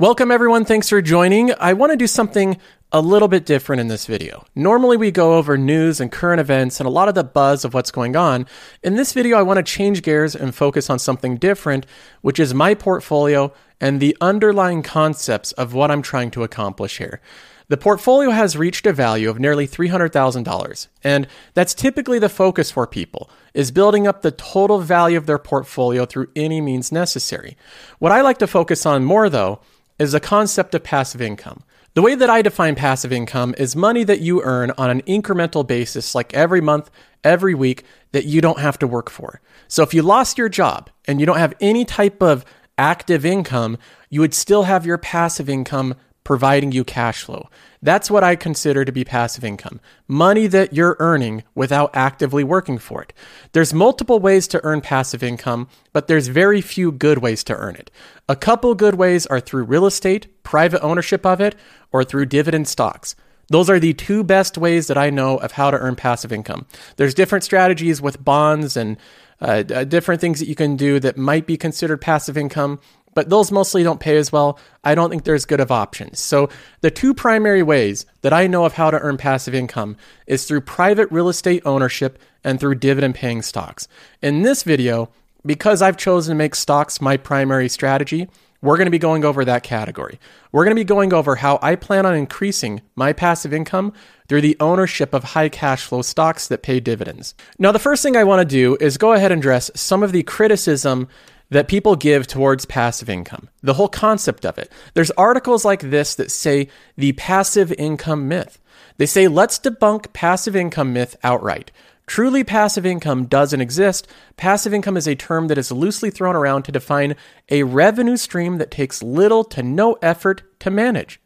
Welcome, everyone. Thanks for joining. I want to do something a little bit different in this video. Normally, we go over news and current events and a lot of the buzz of what's going on. In this video, I want to change gears and focus on something different, which is my portfolio and the underlying concepts of what I'm trying to accomplish here. The portfolio has reached a value of nearly $300,000, and that's typically the focus for people, is building up the total value of their portfolio through any means necessary. What I like to focus on more though is the concept of passive income. The way that I define passive income is money that you earn on an incremental basis, like every month, every week, that you don't have to work for. So if you lost your job and you don't have any type of active income, you would still have your passive income providing you cash flow. That's what I consider to be passive income money that you're earning without actively working for it. There's multiple ways to earn passive income, but there's very few good ways to earn it. A couple good ways are through real estate, private ownership of it, or through dividend stocks. Those are the two best ways that I know of how to earn passive income. There's different strategies with bonds and uh, different things that you can do that might be considered passive income but those mostly don't pay as well. I don't think there's good of options. So, the two primary ways that I know of how to earn passive income is through private real estate ownership and through dividend paying stocks. In this video, because I've chosen to make stocks my primary strategy, we're going to be going over that category. We're going to be going over how I plan on increasing my passive income through the ownership of high cash flow stocks that pay dividends. Now, the first thing I want to do is go ahead and address some of the criticism that people give towards passive income, the whole concept of it. There's articles like this that say the passive income myth. They say, let's debunk passive income myth outright. Truly, passive income doesn't exist. Passive income is a term that is loosely thrown around to define a revenue stream that takes little to no effort to manage.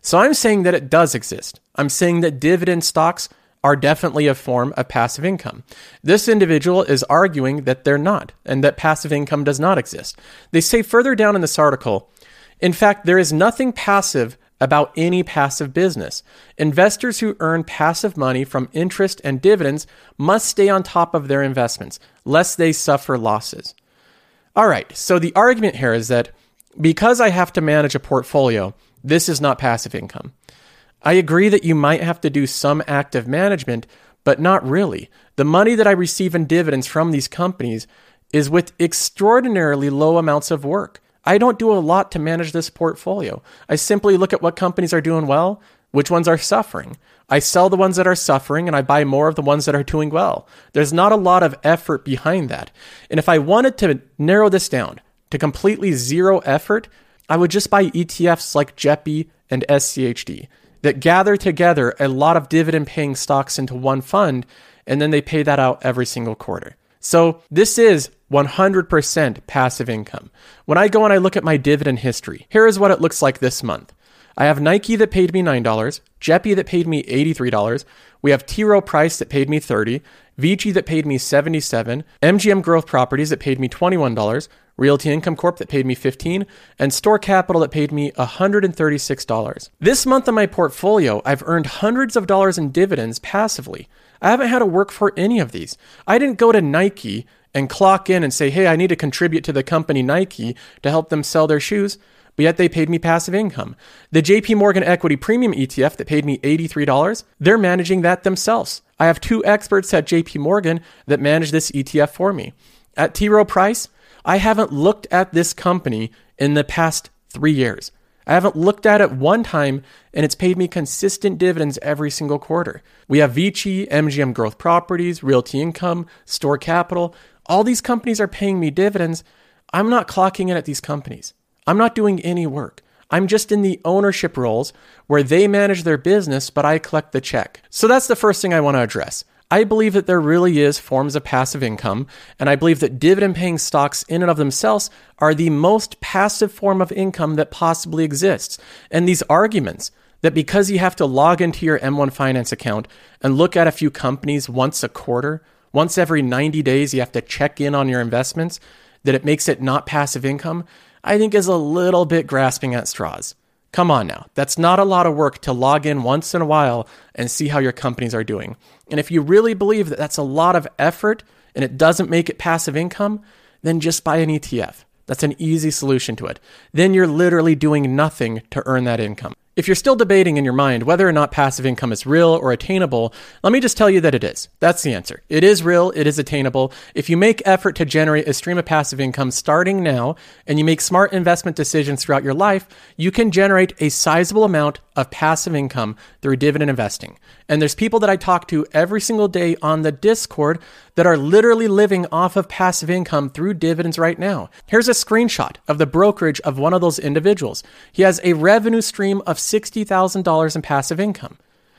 So I'm saying that it does exist. I'm saying that dividend stocks are definitely a form of passive income. This individual is arguing that they're not and that passive income does not exist. They say further down in this article, in fact, there is nothing passive about any passive business. Investors who earn passive money from interest and dividends must stay on top of their investments, lest they suffer losses. All right, so the argument here is that because I have to manage a portfolio, this is not passive income. I agree that you might have to do some active management, but not really. The money that I receive in dividends from these companies is with extraordinarily low amounts of work. I don't do a lot to manage this portfolio. I simply look at what companies are doing well, which ones are suffering. I sell the ones that are suffering and I buy more of the ones that are doing well. There's not a lot of effort behind that. And if I wanted to narrow this down to completely zero effort, I would just buy ETFs like JEPI and SCHD that gather together a lot of dividend paying stocks into one fund, and then they pay that out every single quarter. So this is 100% passive income. When I go and I look at my dividend history, here is what it looks like this month. I have Nike that paid me $9, JEPI that paid me $83, we have T. Rowe Price that paid me 30, Vici that paid me $77, MGM Growth Properties that paid me $21, Realty Income Corp that paid me 15, and Store Capital that paid me $136. This month in my portfolio, I've earned hundreds of dollars in dividends passively. I haven't had to work for any of these. I didn't go to Nike and clock in and say, "Hey, I need to contribute to the company Nike to help them sell their shoes." But yet they paid me passive income. The JP Morgan Equity Premium ETF that paid me $83, they're managing that themselves. I have two experts at JP Morgan that manage this ETF for me. At T. Rowe Price, I haven't looked at this company in the past three years. I haven't looked at it one time, and it's paid me consistent dividends every single quarter. We have Vici, MGM Growth Properties, Realty Income, Store Capital. All these companies are paying me dividends. I'm not clocking in at these companies. I'm not doing any work. I'm just in the ownership roles where they manage their business, but I collect the check. So that's the first thing I want to address. I believe that there really is forms of passive income, and I believe that dividend paying stocks in and of themselves are the most passive form of income that possibly exists. And these arguments that because you have to log into your M1 Finance account and look at a few companies once a quarter, once every 90 days, you have to check in on your investments, that it makes it not passive income, I think is a little bit grasping at straws. Come on now. That's not a lot of work to log in once in a while and see how your companies are doing. And if you really believe that that's a lot of effort and it doesn't make it passive income, then just buy an ETF. That's an easy solution to it. Then you're literally doing nothing to earn that income. If you're still debating in your mind whether or not passive income is real or attainable, let me just tell you that it is. That's the answer. It is real, it is attainable. If you make effort to generate a stream of passive income starting now and you make smart investment decisions throughout your life, you can generate a sizable amount of passive income through dividend investing. And there's people that I talk to every single day on the Discord that are literally living off of passive income through dividends right now. Here's a screenshot of the brokerage of one of those individuals. He has a revenue stream of $60,000 in passive income.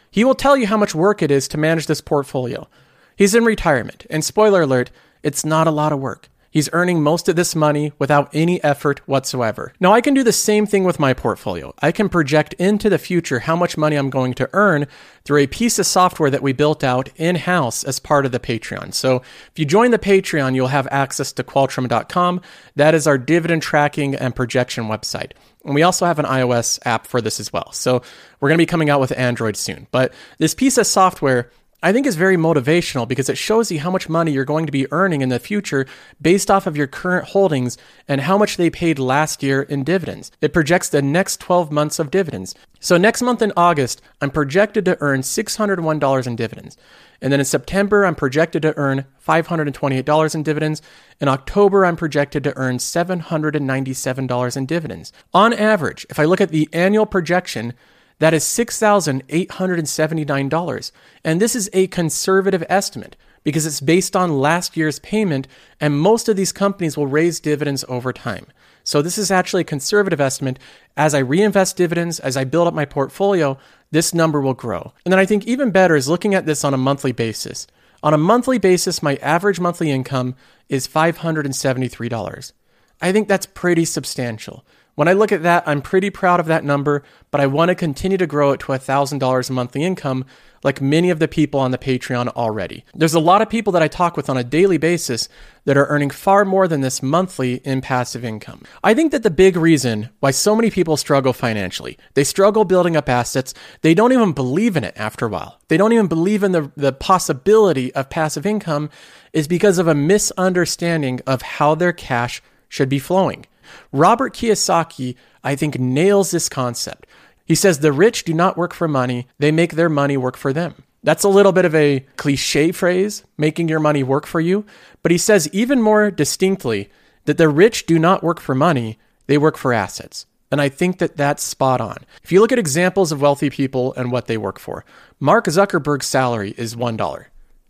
He will tell you how much work it is to manage this portfolio. He's in retirement, and spoiler alert, it's not a lot of work. He's earning most of this money without any effort whatsoever. Now, I can do the same thing with my portfolio. I can project into the future how much money I'm going to earn through a piece of software that we built out in house as part of the Patreon. So, if you join the Patreon, you'll have access to Qualtrim.com. That is our dividend tracking and projection website. And we also have an iOS app for this as well. So, we're going to be coming out with Android soon. But this piece of software I think is very motivational because it shows you how much money you're going to be earning in the future based off of your current holdings and how much they paid last year in dividends. It projects the next 12 months of dividends. So next month in August, I'm projected to earn $601 in dividends. And then in September, I'm projected to earn $528 in dividends. In October, I'm projected to earn $797 in dividends. On average, if I look at the annual projection, that is $6,879. And this is a conservative estimate because it's based on last year's payment, and most of these companies will raise dividends over time. So this is actually a conservative estimate. As I reinvest dividends, as I build up my portfolio, this number will grow. And then I think even better is looking at this on a monthly basis. On a monthly basis, my average monthly income is $573. I think that's pretty substantial. When I look at that, I'm pretty proud of that number, but I want to continue to grow it to $1,000 a monthly income like many of the people on the Patreon already. There's a lot of people that I talk with on a daily basis that are earning far more than this monthly in passive income. I think that the big reason why so many people struggle financially, they struggle building up assets, they don't even believe in it after a while. They don't even believe in the, the possibility of passive income is because of a misunderstanding of how their cash should be flowing. Robert Kiyosaki, I think, nails this concept. He says the rich do not work for money, they make their money work for them. That's a little bit of a cliche phrase, making your money work for you. But he says even more distinctly that the rich do not work for money, they work for assets. And I think that that's spot on. If you look at examples of wealthy people and what they work for, Mark Zuckerberg's salary is $1.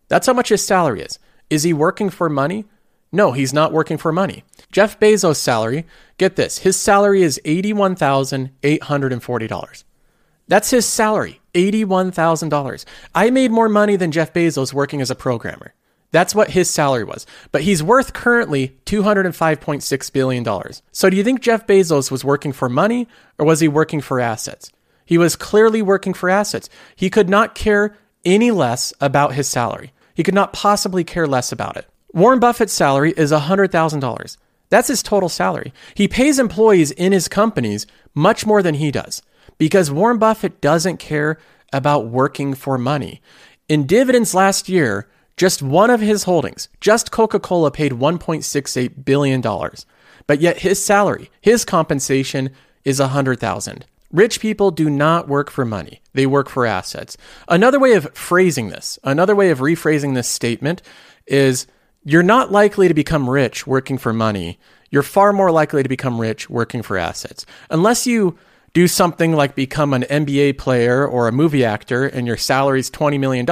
That's how much his salary is. Is he working for money? No, he's not working for money. Jeff Bezos' salary, get this, his salary is $81,840. That's his salary, $81,000. I made more money than Jeff Bezos working as a programmer. That's what his salary was. But he's worth currently $205.6 billion. So do you think Jeff Bezos was working for money or was he working for assets? He was clearly working for assets. He could not care any less about his salary. He could not possibly care less about it. Warren Buffett's salary is $100,000. That's his total salary. He pays employees in his companies much more than he does because Warren Buffett doesn't care about working for money. In dividends last year, just one of his holdings, just Coca Cola, paid $1.68 billion. But yet his salary, his compensation is 100,000. Rich people do not work for money, they work for assets. Another way of phrasing this, another way of rephrasing this statement is you're not likely to become rich working for money. You're far more likely to become rich working for assets. Unless you do something like become an NBA player or a movie actor and your salary is $20 million,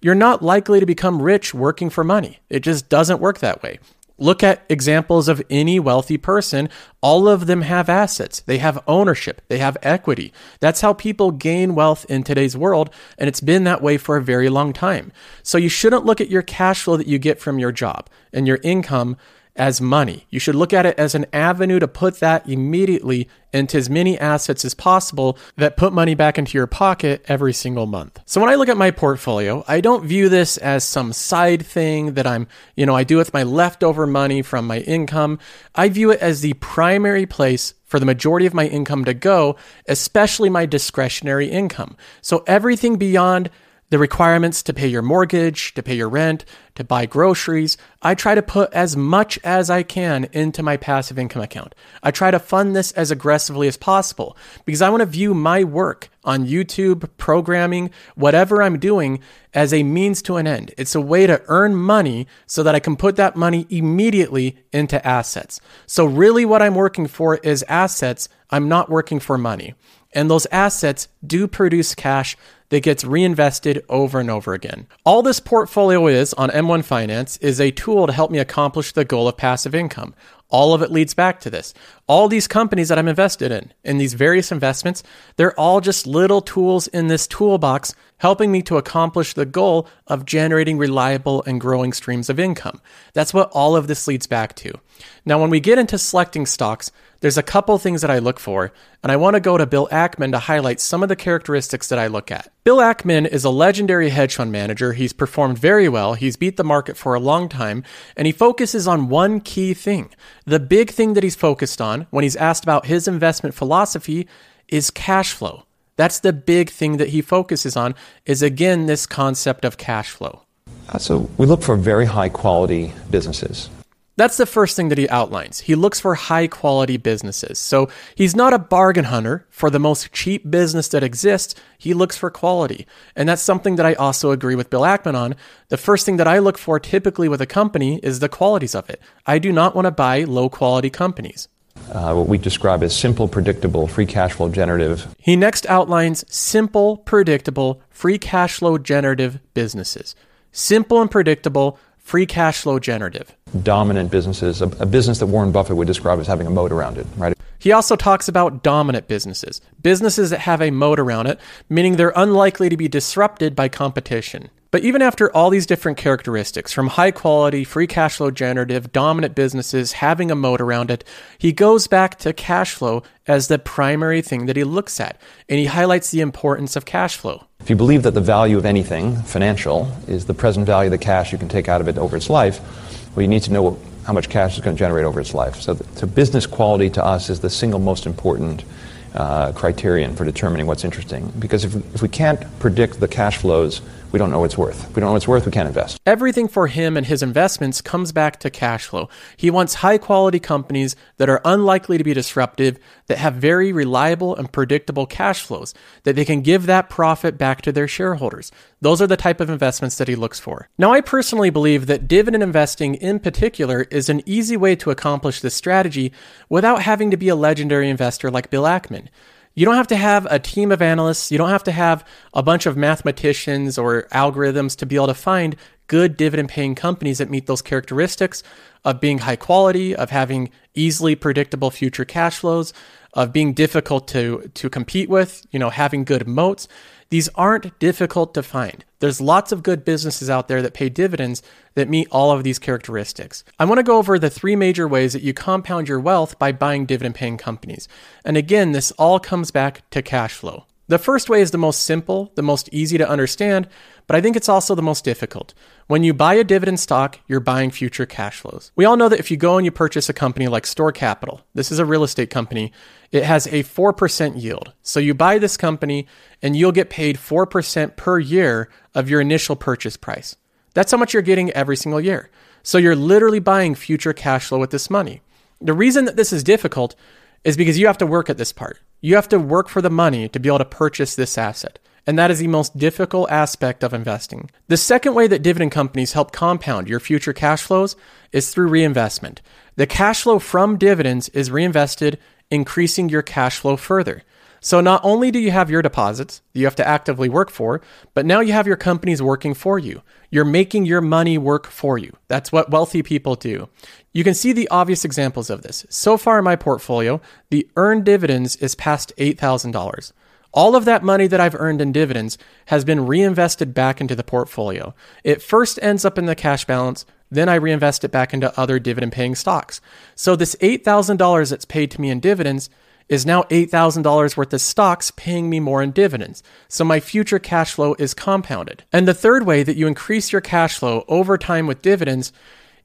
you're not likely to become rich working for money. It just doesn't work that way. Look at examples of any wealthy person. All of them have assets. They have ownership. They have equity. That's how people gain wealth in today's world. And it's been that way for a very long time. So you shouldn't look at your cash flow that you get from your job and your income as money. You should look at it as an avenue to put that immediately into as many assets as possible that put money back into your pocket every single month. So when I look at my portfolio, I don't view this as some side thing that I'm, you know, I do with my leftover money from my income. I view it as the primary place for the majority of my income to go, especially my discretionary income. So everything beyond the requirements to pay your mortgage, to pay your rent, to buy groceries, I try to put as much as I can into my passive income account. I try to fund this as aggressively as possible because I want to view my work on YouTube, programming, whatever I'm doing as a means to an end. It's a way to earn money so that I can put that money immediately into assets. So, really, what I'm working for is assets. I'm not working for money. And those assets do produce cash that gets reinvested over and over again. All this portfolio is on M1 Finance is a tool to help me accomplish the goal of passive income. All of it leads back to this. All these companies that I'm invested in, in these various investments, they're all just little tools in this toolbox helping me to accomplish the goal of generating reliable and growing streams of income. That's what all of this leads back to. Now, when we get into selecting stocks, there's a couple things that I look for, and I want to go to Bill Ackman to highlight some of the characteristics that I look at. Bill Ackman is a legendary hedge fund manager. He's performed very well, he's beat the market for a long time, and he focuses on one key thing. The big thing that he's focused on when he's asked about his investment philosophy is cash flow. That's the big thing that he focuses on is again this concept of cash flow. Uh, so we look for very high quality businesses. That's the first thing that he outlines. He looks for high quality businesses. So he's not a bargain hunter for the most cheap business that exists. He looks for quality. And that's something that I also agree with Bill Ackman on. The first thing that I look for typically with a company is the qualities of it. I do not want to buy low quality companies. Uh, what we describe as simple, predictable, free cash flow generative. He next outlines simple, predictable, free cash flow generative businesses. Simple and predictable, free cash flow generative. Dominant businesses, a, a, business that Warren Buffett would describe as having a moat around it, right? He also talks about dominant businesses, businesses that have a moat around it, meaning they're unlikely to be disrupted by competition. But even after all these different characteristics, from high quality, free cash flow generative, dominant businesses, having a moat around it, he goes back to cash flow as the primary thing that he looks at. And he highlights the importance of cash flow. If you believe that the value of anything financial is the present value of the cash you can take out of it over its life, well, you need to know how much cash is going to generate over its life. So, the, so business quality to us is the single most important uh, criterion for determining what's interesting. Because if, if we can't predict the cash flows, we don't know what it's worth. If we don't know what it's worth, we can't invest. Everything for him and his investments comes back to cash flow. He wants high quality companies that are unlikely to be disruptive, that have very reliable and predictable cash flows, that they can give that profit back to their shareholders. Those are the type of investments that he looks for. Now, I personally believe that dividend investing in particular is an easy way to accomplish this strategy without having to be a legendary investor like Bill Ackman. You don't have to have a team of analysts. You don't have to have a bunch of mathematicians or algorithms to be able to find good dividend paying companies that meet those characteristics of being high quality, of having easily predictable future cash flows, of being difficult to, to compete with, you know, having good moats. These aren't difficult to find. There's lots of good businesses out there that pay dividends that meet all of these characteristics. I want to go over the three major ways that you compound your wealth by buying dividend paying companies. And again, this all comes back to cash flow. The first way is the most simple, the most easy to understand, but I think it's also the most difficult. When you buy a dividend stock, you're buying future cash flows. We all know that if you go and you purchase a company like Store Capital, this is a real estate company, it has a 4% yield. So you buy this company and you'll get paid 4% per year of your initial purchase price. That's how much you're getting every single year. So you're literally buying future cash flow with this money. The reason that this is difficult is because you have to work at this part. You have to work for the money to be able to purchase this asset. And that is the most difficult aspect of investing. The second way that dividend companies help compound your future cash flows is through reinvestment. The cash flow from dividends is reinvested, increasing your cash flow further. So not only do you have your deposits that you have to actively work for, but now you have your companies working for you. You're making your money work for you. That's what wealthy people do. You can see the obvious examples of this. So far in my portfolio, the earned dividends is past $8,000. All of that money that I've earned in dividends has been reinvested back into the portfolio. It first ends up in the cash balance, then I reinvest it back into other dividend paying stocks. So this $8,000 that's paid to me in dividends is now $8,000 worth of stocks paying me more in dividends. So my future cash flow is compounded. And the third way that you increase your cash flow over time with dividends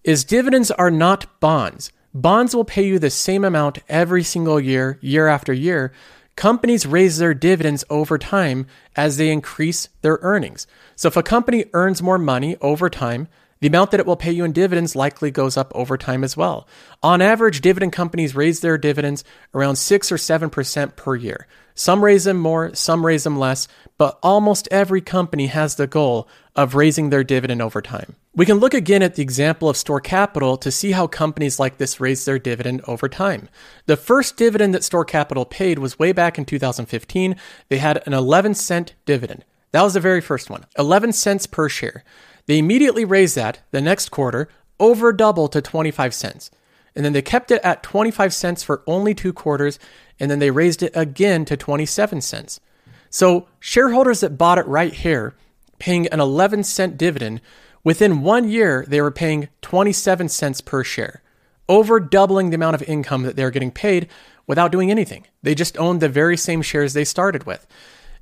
is dividends are not bonds. Bonds will pay you the same amount every single year, year after year. Companies raise their dividends over time as they increase their earnings. So if a company earns more money over time, the amount that it will pay you in dividends likely goes up over time as well. On average, dividend companies raise their dividends around 6 or 7% per year. Some raise them more, some raise them less, but almost every company has the goal of raising their dividend over time. We can look again at the example of Store Capital to see how companies like this raise their dividend over time. The first dividend that Store Capital paid was way back in 2015. They had an 11 cent dividend. That was the very first one, 11 cents per share. They immediately raised that the next quarter over double to 25 cents. And then they kept it at 25 cents for only two quarters, and then they raised it again to 27 cents. So shareholders that bought it right here, paying an 11 cent dividend, within one year they were paying 27 cents per share, over doubling the amount of income that they're getting paid without doing anything. They just owned the very same shares they started with.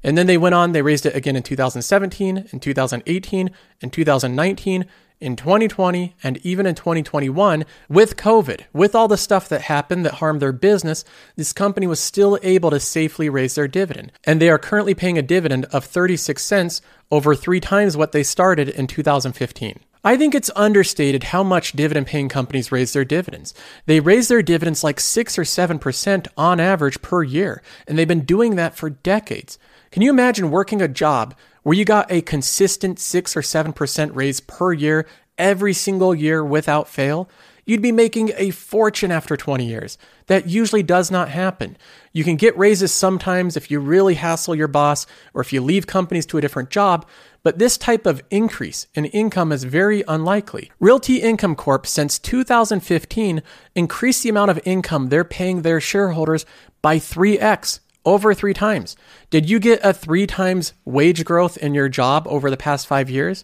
And then they went on, they raised it again in 2017, in 2018, in 2019, in 2020, and even in 2021 with COVID. With all the stuff that happened that harmed their business, this company was still able to safely raise their dividend. And they are currently paying a dividend of 36 cents over three times what they started in 2015. I think it's understated how much dividend paying companies raise their dividends. They raise their dividends like 6 or 7% on average per year, and they've been doing that for decades. Can you imagine working a job where you got a consistent 6 or 7% raise per year every single year without fail? You'd be making a fortune after 20 years. That usually does not happen. You can get raises sometimes if you really hassle your boss or if you leave companies to a different job, but this type of increase in income is very unlikely. Realty Income Corp since 2015 increased the amount of income they're paying their shareholders by 3x over three times. Did you get a three times wage growth in your job over the past five years?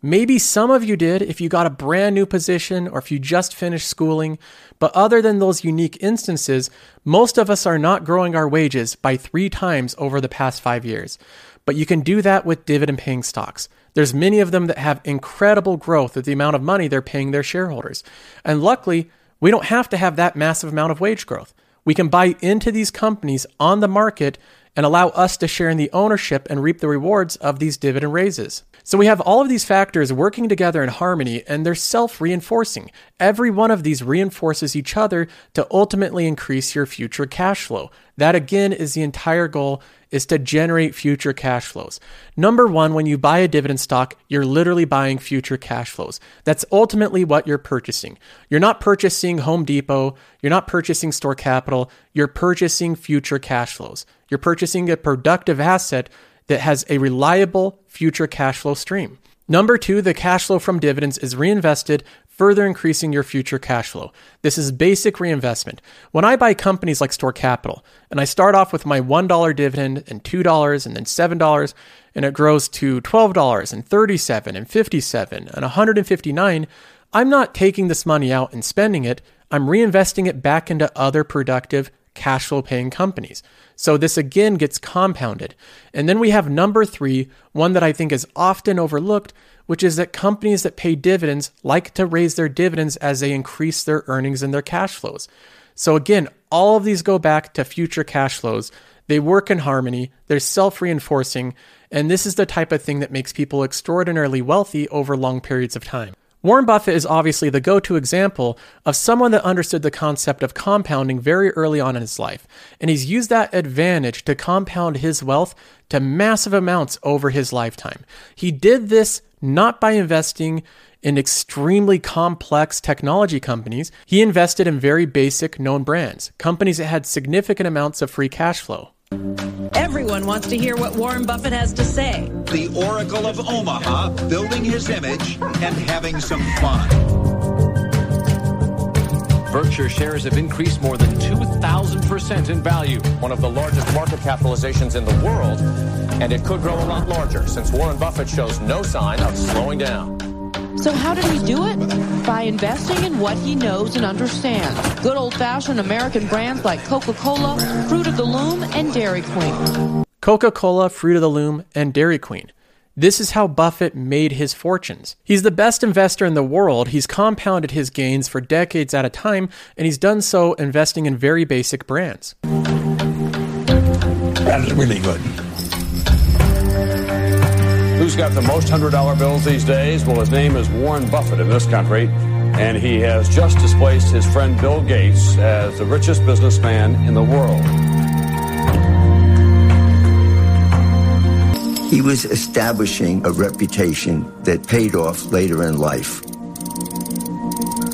Maybe some of you did if you got a brand new position or if you just finished schooling. But other than those unique instances, most of us are not growing our wages by three times over the past five years. But you can do that with dividend paying stocks. There's many of them that have incredible growth with the amount of money they're paying their shareholders. And luckily, we don't have to have that massive amount of wage growth. We can buy into these companies on the market and allow us to share in the ownership and reap the rewards of these dividend raises. So we have all of these factors working together in harmony and they're self reinforcing. Every one of these reinforces each other to ultimately increase your future cash flow. That again is the entire goal is to generate future cash flows. Number one, when you buy a dividend stock, you're literally buying future cash flows. That's ultimately what you're purchasing. You're not purchasing Home Depot, you're not purchasing store capital, you're purchasing future cash flows. You're purchasing a productive asset that has a reliable future cash flow stream. Number two, the cash flow from dividends is reinvested further increasing your future cash flow. This is basic reinvestment. When I buy companies like Store Capital and I start off with my $1 dividend and $2 and then $7 and it grows to $12 and 37 and 57 and 159, I'm not taking this money out and spending it. I'm reinvesting it back into other productive cash flow paying companies. So this again gets compounded. And then we have number 3, one that I think is often overlooked, which is that companies that pay dividends like to raise their dividends as they increase their earnings and their cash flows. So, again, all of these go back to future cash flows. They work in harmony, they're self reinforcing, and this is the type of thing that makes people extraordinarily wealthy over long periods of time. Warren Buffett is obviously the go to example of someone that understood the concept of compounding very early on in his life, and he's used that advantage to compound his wealth to massive amounts over his lifetime. He did this not by investing in extremely complex technology companies. He invested in very basic known brands, companies that had significant amounts of free cash flow. Everyone wants to hear what Warren Buffett has to say. The Oracle of Omaha building his image and having some fun. Berkshire shares have increased more than 2,000% in value, one of the largest market capitalizations in the world, and it could grow a lot larger since Warren Buffett shows no sign of slowing down. So how did he do it? By investing in what he knows and understands. Good old-fashioned American brands like Coca-Cola, Fruit of the Loom, and Dairy Queen. Coca-Cola, Fruit of the Loom, and Dairy Queen. This is how Buffett made his fortunes. He's the best investor in the world. He's compounded his gains for decades at a time, and he's done so investing in very basic brands. That's really good. Who's got the most $100 bills these days? Well, his name is Warren Buffett in this country, and he has just displaced his friend Bill Gates as the richest businessman in the world. He was establishing a reputation that paid off later in life.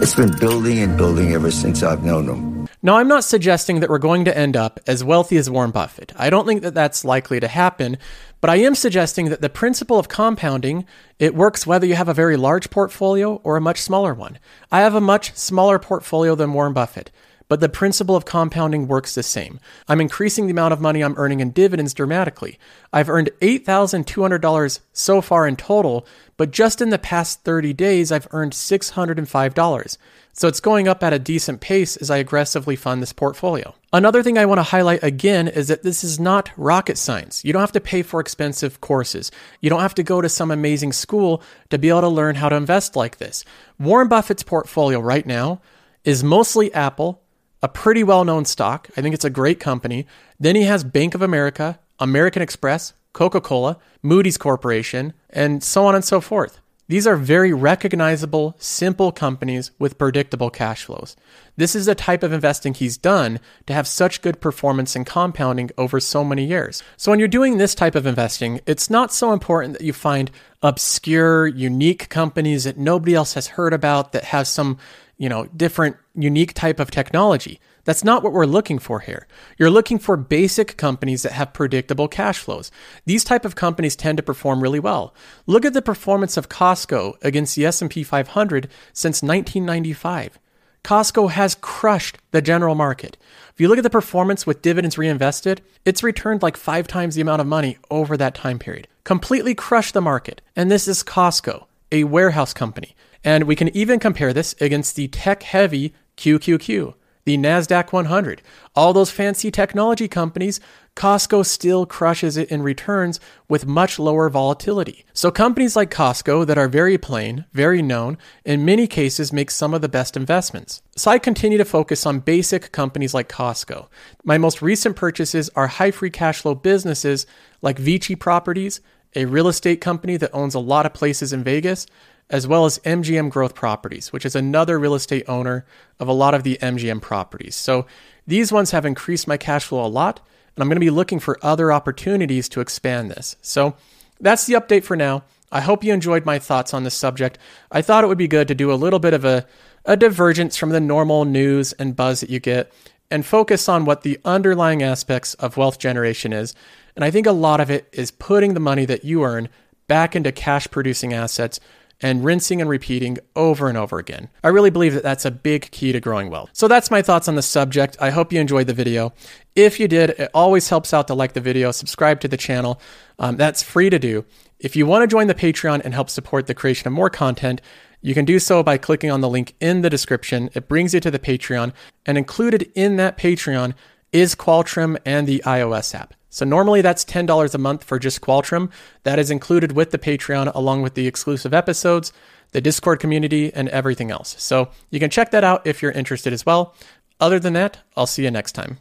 It's been building and building ever since I've known him. Now, I'm not suggesting that we're going to end up as wealthy as Warren Buffett. I don't think that that's likely to happen, but I am suggesting that the principle of compounding, it works whether you have a very large portfolio or a much smaller one. I have a much smaller portfolio than Warren Buffett but the principle of compounding works the same. I'm increasing the amount of money I'm earning in dividends dramatically. I've earned $8,200 so far in total, but just in the past 30 days, I've earned $605. So it's going up at a decent pace as I aggressively fund this portfolio. Another thing I want to highlight again is that this is not rocket science. You don't have to pay for expensive courses. You don't have to go to some amazing school to be able to learn how to invest like this. Warren Buffett's portfolio right now is mostly Apple, a pretty well known stock. I think it's a great company. Then he has Bank of America, American Express, Coca Cola, Moody's Corporation, and so on and so forth. These are very recognizable, simple companies with predictable cash flows. This is the type of investing he's done to have such good performance and compounding over so many years. So, when you're doing this type of investing, it's not so important that you find obscure, unique companies that nobody else has heard about that have some you know, different, unique type of technology. That's not what we're looking for here. You're looking for basic companies that have predictable cash flows. These type of companies tend to perform really well. Look at the performance of Costco against the S&P 500 since 1995. Costco has crushed the general market. If you look at the performance with dividends reinvested, it's returned like 5 times the amount of money over that time period. Completely crushed the market. And this is Costco, a warehouse company. And we can even compare this against the tech heavy QQQ, the NASDAQ 100. All those fancy technology companies, Costco still crushes it in returns with much lower volatility. So, companies like Costco that are very plain, very known, in many cases make some of the best investments. So, I continue to focus on basic companies like Costco. My most recent purchases are high free cash flow businesses like Vici Properties, a real estate company that owns a lot of places in Vegas, as well as MGM Growth Properties, which is another real estate owner of a lot of the MGM properties. So these ones have increased my cash flow a lot, and I'm going to be looking for other opportunities to expand this. So that's the update for now. I hope you enjoyed my thoughts on this subject. I thought it would be good to do a little bit of a, a divergence from the normal news and buzz that you get and focus on what the underlying aspects of wealth generation is. And I think a lot of it is putting the money that you earn back into cash producing assets and rinsing and repeating over and over again. I really believe that that's a big key to growing wealth. So that's my thoughts on the subject. I hope you enjoyed the video. If you did, it always helps out to like the video, subscribe to the channel. Um, that's free to do. If you want to join the Patreon and help support the creation of more content, you can do so by clicking on the link in the description. It brings you to the Patreon, and included in that Patreon is Qualtrim and the iOS app. So normally that's $10 a month for just Qualtrim. That is included with the Patreon along with the exclusive episodes, the Discord community, and everything else. So you can check that out if you're interested as well. Other than that, I'll see you next time.